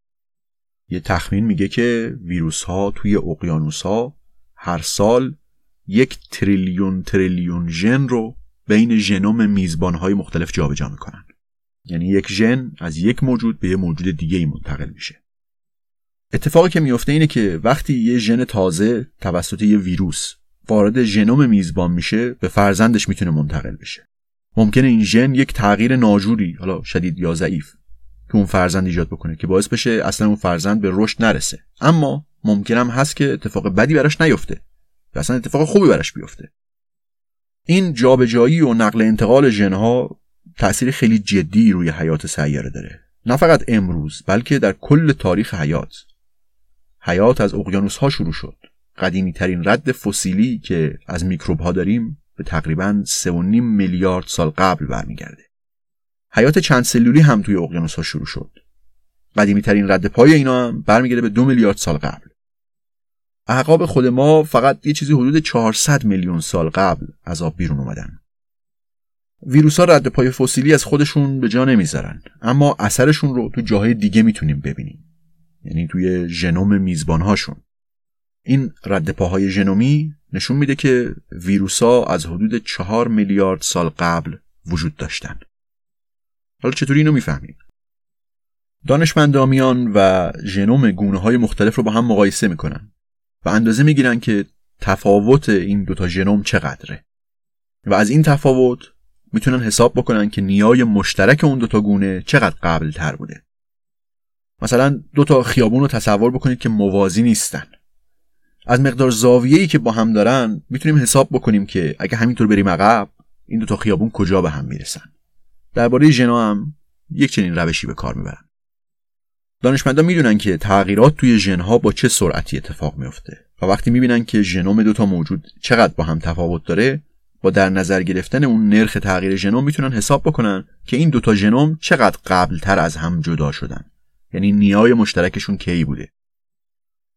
یه تخمین میگه که ویروس ها توی اقیانوس ها هر سال یک تریلیون تریلیون ژن رو بین ژنوم میزبان های مختلف جابجا می‌کنن. یعنی یک ژن از یک موجود به یه موجود دیگه ای منتقل میشه. اتفاقی که میفته اینه که وقتی یه ژن تازه توسط یه ویروس وارد ژنوم میزبان میشه به فرزندش می‌تونه منتقل بشه. ممکنه این ژن یک تغییر ناجوری حالا شدید یا ضعیف که اون فرزند ایجاد بکنه که باعث بشه اصلا اون فرزند به رشد نرسه. اما ممکنم هست که اتفاق بدی براش نیفته و اصلا اتفاق خوبی براش بیفته. این جابجایی و نقل انتقال ژنها تأثیر خیلی جدی روی حیات سیاره داره. نه فقط امروز بلکه در کل تاریخ حیات. حیات از اقیانوس ها شروع شد. قدیمی ترین رد فسیلی که از میکروب ها داریم به تقریبا 3.5 میلیارد سال قبل برمیگرده. حیات چند سلولی هم توی اقیانوس ها شروع شد. قدیمی ترین رد پای اینا هم برمیگرده به دو میلیارد سال قبل. اعقاب خود ما فقط یه چیزی حدود 400 میلیون سال قبل از آب بیرون اومدن. ویروس ها رد پای فسیلی از خودشون به جا نمی‌ذارن. اما اثرشون رو تو جاهای دیگه می‌تونیم ببینیم. یعنی توی ژنوم میزبانهاشون. این رد پاهای ژنومی نشون میده که ویروسا از حدود چهار میلیارد سال قبل وجود داشتن. حالا چطوری اینو می‌فهمیم؟ دانشمندامیان و ژنوم گونه های مختلف رو با هم مقایسه می‌کنن و اندازه می‌گیرن که تفاوت این دوتا ژنوم چقدره. و از این تفاوت می‌تونن حساب بکنن که نیای مشترک اون دوتا گونه چقدر قبل تر بوده. مثلا دوتا خیابون رو تصور بکنید که موازی نیستن. از مقدار زاویه‌ای که با هم دارن می‌تونیم حساب بکنیم که اگه همینطور بریم عقب این دوتا خیابون کجا به هم می‌رسن. درباره ژنا هم یک چنین روشی به کار می‌برن. دانشمندان می‌دونن که تغییرات توی ژنها با چه سرعتی اتفاق میفته و وقتی می‌بینن که ژنوم دوتا موجود چقدر با هم تفاوت داره با در نظر گرفتن اون نرخ تغییر ژنوم می‌تونن حساب بکنن که این دوتا ژنوم چقدر قبل تر از هم جدا شدن. یعنی نیای مشترکشون کی بوده.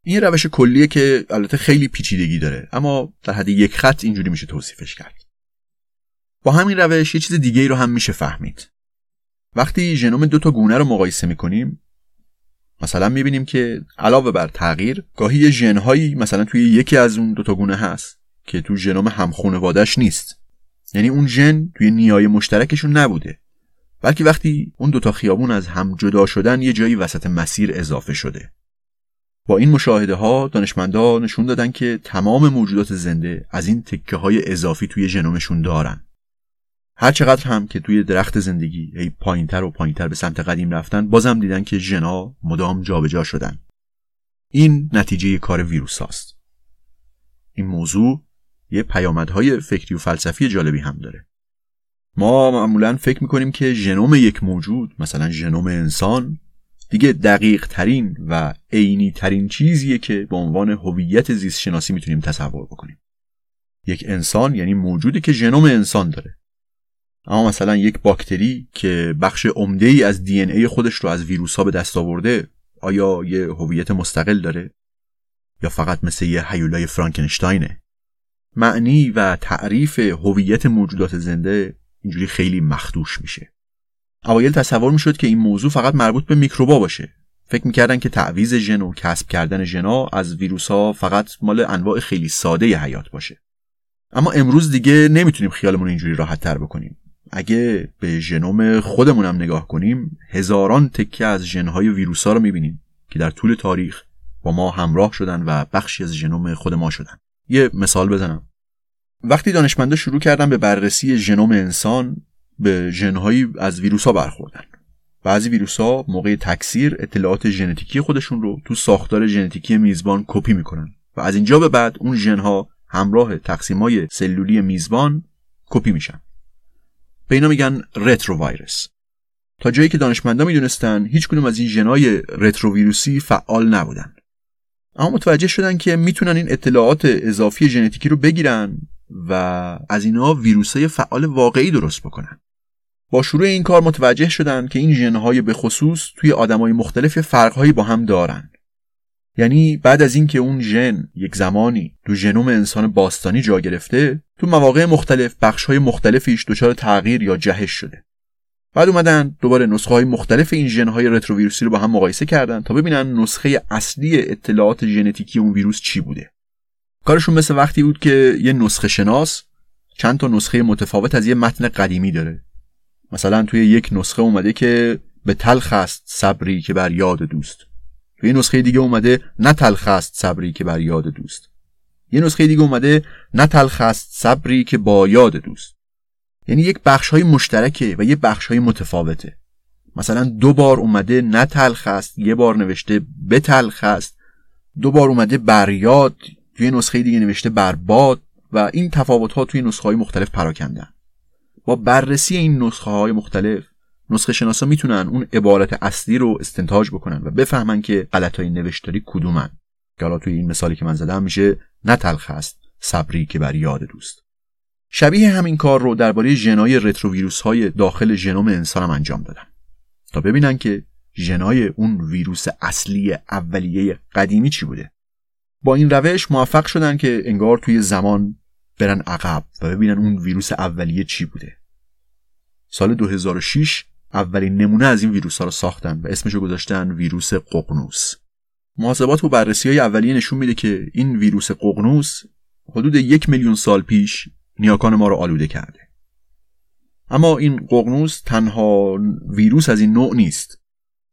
این روش کلیه که البته خیلی پیچیدگی داره اما در حد یک خط اینجوری میشه توصیفش کرد. با همین روش یه چیز دیگه ای رو هم میشه فهمید. وقتی ژنوم دو تا گونه رو مقایسه می‌کنیم مثلا می‌بینیم که علاوه بر تغییر گاهی یه ژنهایی مثلا توی یکی از اون دو تا گونه هست که تو ژنوم همخونوادش نیست. یعنی اون ژن توی نیای مشترکشون نبوده. بلکه وقتی اون دوتا خیابون از هم جدا شدن یه جایی وسط مسیر اضافه شده. با این مشاهده ها دانشمندا نشون دادن که تمام موجودات زنده از این تکه های اضافی توی ژنومشون دارن. هر چقدر هم که توی درخت زندگی ای پایینتر و پایینتر به سمت قدیم رفتن بازم دیدن که ژنا مدام جابجا شدن. این نتیجه کار ویروس هاست. این موضوع یه پیامدهای فکری و فلسفی جالبی هم داره. ما معمولا فکر می‌کنیم که ژنوم یک موجود مثلا ژنوم انسان دیگه دقیق ترین و عینی ترین چیزیه که به عنوان هویت زیست شناسی می‌تونیم تصور بکنیم. یک انسان یعنی موجودی که ژنوم انسان داره. اما مثلا یک باکتری که بخش عمده ای از دی ای خودش رو از ویروس ها به دست آورده آیا یه هویت مستقل داره؟ یا فقط مثل یه هیولای فرانکنشتاینه؟ معنی و تعریف هویت موجودات زنده اینجوری خیلی مخدوش میشه. اوایل تصور می‌شد که این موضوع فقط مربوط به میکروبا باشه. فکر می‌کردن که تعویز ژن و کسب کردن ژنا از ویروس ها فقط مال انواع خیلی ساده ی حیات باشه. اما امروز دیگه نمی‌تونیم خیالمون اینجوری راحت تر بکنیم. اگه به ژنوم خودمونم نگاه کنیم هزاران تکه از ژنهای ویروس ها رو می‌بینیم که در طول تاریخ با ما همراه شدن و بخشی از ژنوم خود ما شدن. یه مثال بزنم. وقتی دانشمندا شروع کردن به بررسی ژنوم انسان به ژنهایی از ویروس ها برخوردن. بعضی ویروس ها موقع تکثیر اطلاعات ژنتیکی خودشون رو تو ساختار ژنتیکی میزبان کپی می‌کنن و از اینجا به بعد اون ژنها همراه تقسیمای سلولی میزبان کپی میشن. به اینا میگن رترو ویروس تا جایی که دانشمندا می‌دونستن هیچ کدوم از این ژنای رترو ویروسی فعال نبودن. اما متوجه شدن که می‌تونن این اطلاعات اضافی ژنتیکی رو بگیرن و از اینا ویروسای فعال واقعی درست بکنن. با شروع این کار متوجه شدن که این ژنهای به خصوص توی آدمای مختلف فرقهایی با هم دارن. یعنی بعد از اینکه اون ژن یک زمانی تو ژنوم انسان باستانی جا گرفته تو مواقع مختلف بخشهای مختلفیش دچار تغییر یا جهش شده. بعد اومدن دوباره نسخه های مختلف این ژن های رتروویروسی رو با هم مقایسه کردن تا ببینن نسخه اصلی اطلاعات ژنتیکی اون ویروس چی بوده. کارشون مثل وقتی بود که یه نسخه شناس چند تا نسخه متفاوت از یه متن قدیمی داره. مثلا توی یک نسخه اومده که به تلخ است صبری که بر یاد دوست. توی نسخه دیگه اومده نه تلخ است صبری که بر یاد دوست. یه نسخه دیگه اومده نه تلخ است صبری که با یاد دوست. یعنی یک بخش های مشترکه و یه بخش های متفاوته. مثلا دو بار اومده نه تلخ است یه بار نوشته به تلخ است دو بار اومده بریاد توی نسخه دیگه نوشته برباد و این تفاوت ها توی نسخه های مختلف پراکندن با بررسی این نسخه های مختلف نسخه شناسا می‌تونن اون عبارت اصلی رو استنتاج بکنن و بفهمن که غلط های نوشتاری کدومن. که حالا توی این مثالی که من زدم میشه نه تلخ است صبری که بر یاد دوست. شبیه همین کار رو درباره ژنای رتروویروس های داخل ژنوم انسان هم انجام دادن تا ببینن که ژنای اون ویروس اصلی اولیه قدیمی چی بوده. با این روش موفق شدن که انگار توی زمان برن عقب و ببینن اون ویروس اولیه چی بوده. سال 2006 اولین نمونه از این ویروس ها رو ساختن و اسمشو گذاشتن ویروس ققنوس. محاسبات و بررسی های اولیه نشون میده که این ویروس ققنوس حدود یک میلیون سال پیش نیاکان ما رو آلوده کرده. اما این ققنوس تنها ویروس از این نوع نیست.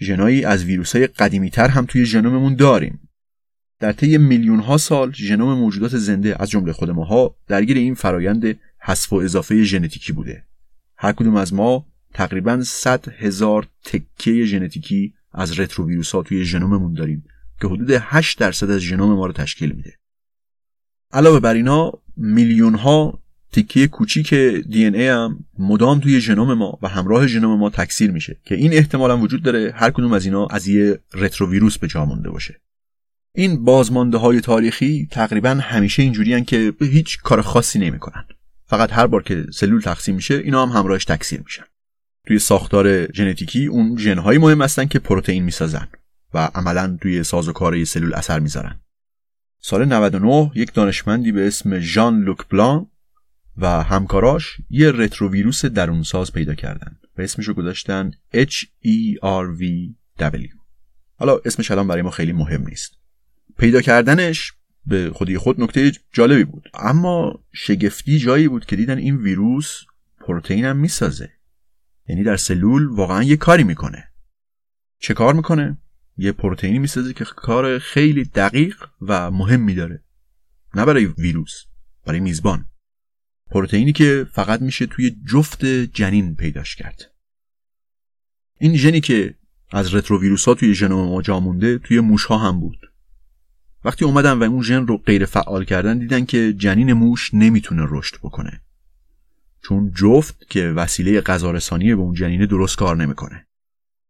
ژنایی از ویروس های قدیمی تر هم توی ژنوممون داریم. در طی میلیون ها سال ژنوم موجودات زنده از جمله خود ماها درگیر این فرایند حذف و اضافه ژنتیکی بوده. هر کدوم از ما تقریبا 100 هزار تکه ژنتیکی از رتروویروس ها توی ژنوممون داریم که حدود 8 درصد از ژنوم ما رو تشکیل میده. علاوه بر اینا میلیون ها تکه کوچیک دی ای هم مدام توی ژنوم ما و همراه ژنوم ما تکثیر میشه که این احتمال هم وجود داره هر کدوم از اینا از یه رتروویروس به جا مونده باشه. این بازمانده های تاریخی تقریبا همیشه اینجوری که هیچ کار خاصی نمی‌کنن. فقط هر بار که سلول تقسیم میشه اینا هم همراهش تکثیر میشن. توی ساختار ژنتیکی اون ژنهای مهم هستن که پروتئین می‌سازن و عملا توی سازوکار سلول اثر می‌ذارن. سال 99 یک دانشمندی به اسم ژان لوک بلان و همکاراش یه رتروویروس درونساز پیدا کردن. و اسمشو گذاشتن HERVW حالا اسمش الان برای ما خیلی مهم نیست. پیدا کردنش به خودی خود نکته جالبی بود. اما شگفتی جایی بود که دیدن این ویروس پروتئین هم می‌سازه. یعنی در سلول واقعا یه کاری می‌کنه. چه کار می‌کنه؟ یه پروتئینی می‌سازه که کار خیلی دقیق و مهمی داره. نه برای ویروس برای میزبان. پروتئینی که فقط میشه توی جفت جنین پیداش کرد. این ژنی که از رتروویروس ها توی ژنوم ما جا مونده توی موش ها هم بود. وقتی اومدن و اون ژن رو غیر فعال کردن دیدن که جنین موش نمی‌تونه رشد بکنه. چون جفت که وسیله غذارسانی به اون جنینه درست کار نمی‌کنه.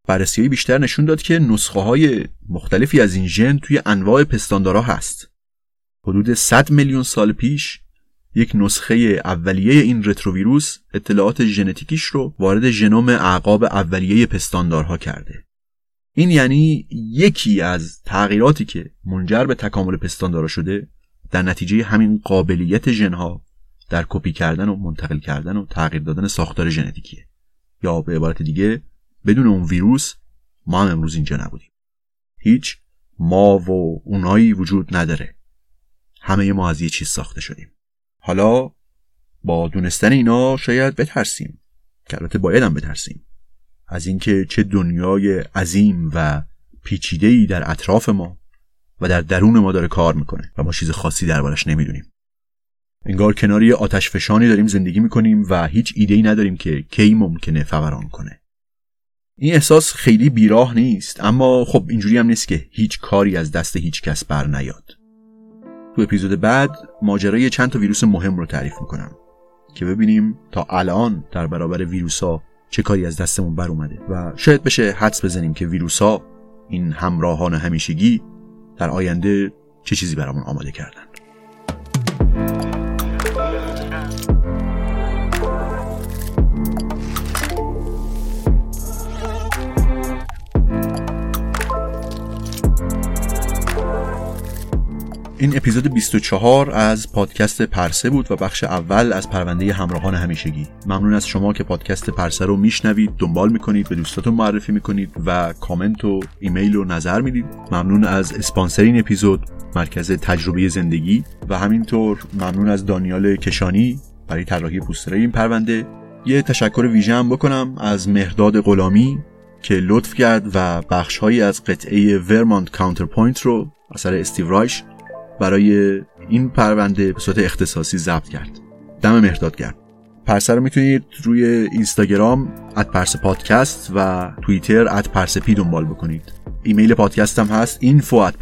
بررسی بیشتر نشون داد که نسخه های مختلفی از این ژن توی انواع پستاندارا هست. حدود 100 میلیون سال پیش یک نسخه اولیه این رتروویروس اطلاعات ژنتیکیش رو وارد ژنوم اعقاب اولیه پستاندارها کرده. این یعنی یکی از تغییراتی که منجر به تکامل پستاندارا شده در نتیجه همین قابلیت ژنها در کپی کردن و منتقل کردن و تغییر دادن ساختار ژنتیکیه. یا به عبارت دیگه بدون اون ویروس ما هم امروز اینجا نبودیم. هیچ ما و اونایی وجود نداره. همه ما از یه چیز ساخته شدیم. حالا با دونستن اینا شاید بترسیم. که البته باید هم بترسیم. از اینکه چه دنیای عظیم و پیچیده‌ای در اطراف ما و در درون ما داره کار می‌کنه و ما چیز خاصی دربارش نمی‌دونیم. انگار کناری آتش فشانی داریم زندگی می‌کنیم و هیچ ایده نداریم که کی ممکنه فوران کنه. این احساس خیلی بیراه نیست اما خب اینجوری هم نیست که هیچ کاری از دست هیچ کس بر نیاد. تو اپیزود بعد ماجرای چند تا ویروس مهم رو تعریف می‌کنم که ببینیم تا الان در برابر ویروس ها چه کاری از دستمون بر اومده و شاید بشه حدس بزنیم که ویروس ها این همراهان همیشگی در آینده چه چیزی برامون آماده کردن. این اپیزود 24 از پادکست پرسه بود و بخش اول از پرونده همراهان همیشگی. ممنون از شما که پادکست پرسه رو میشنوید دنبال می‌کنید به دوستاتون معرفی می‌کنید و کامنت و ایمیل و نظر می‌دید. ممنون از اسپانسر اپیزود مرکز تجربه زندگی و همینطور ممنون از دانیال کشانی برای طراحی پوستر این پرونده. یه تشکر ویژه هم بکنم از مهرداد غلامی که لطف کرد و بخشهایی از قطعه Vermont Counterpoint رو اثر استیو رایش برای این پرونده به صورت اختصاصی ضبط کرد. دم مهرداد گرم. پرسه رو می‌تونید روی اینستاگرام at پرسه پادکست و توییتر at پرسه پی دنبال بکنید. ایمیل پادکست هم هست info at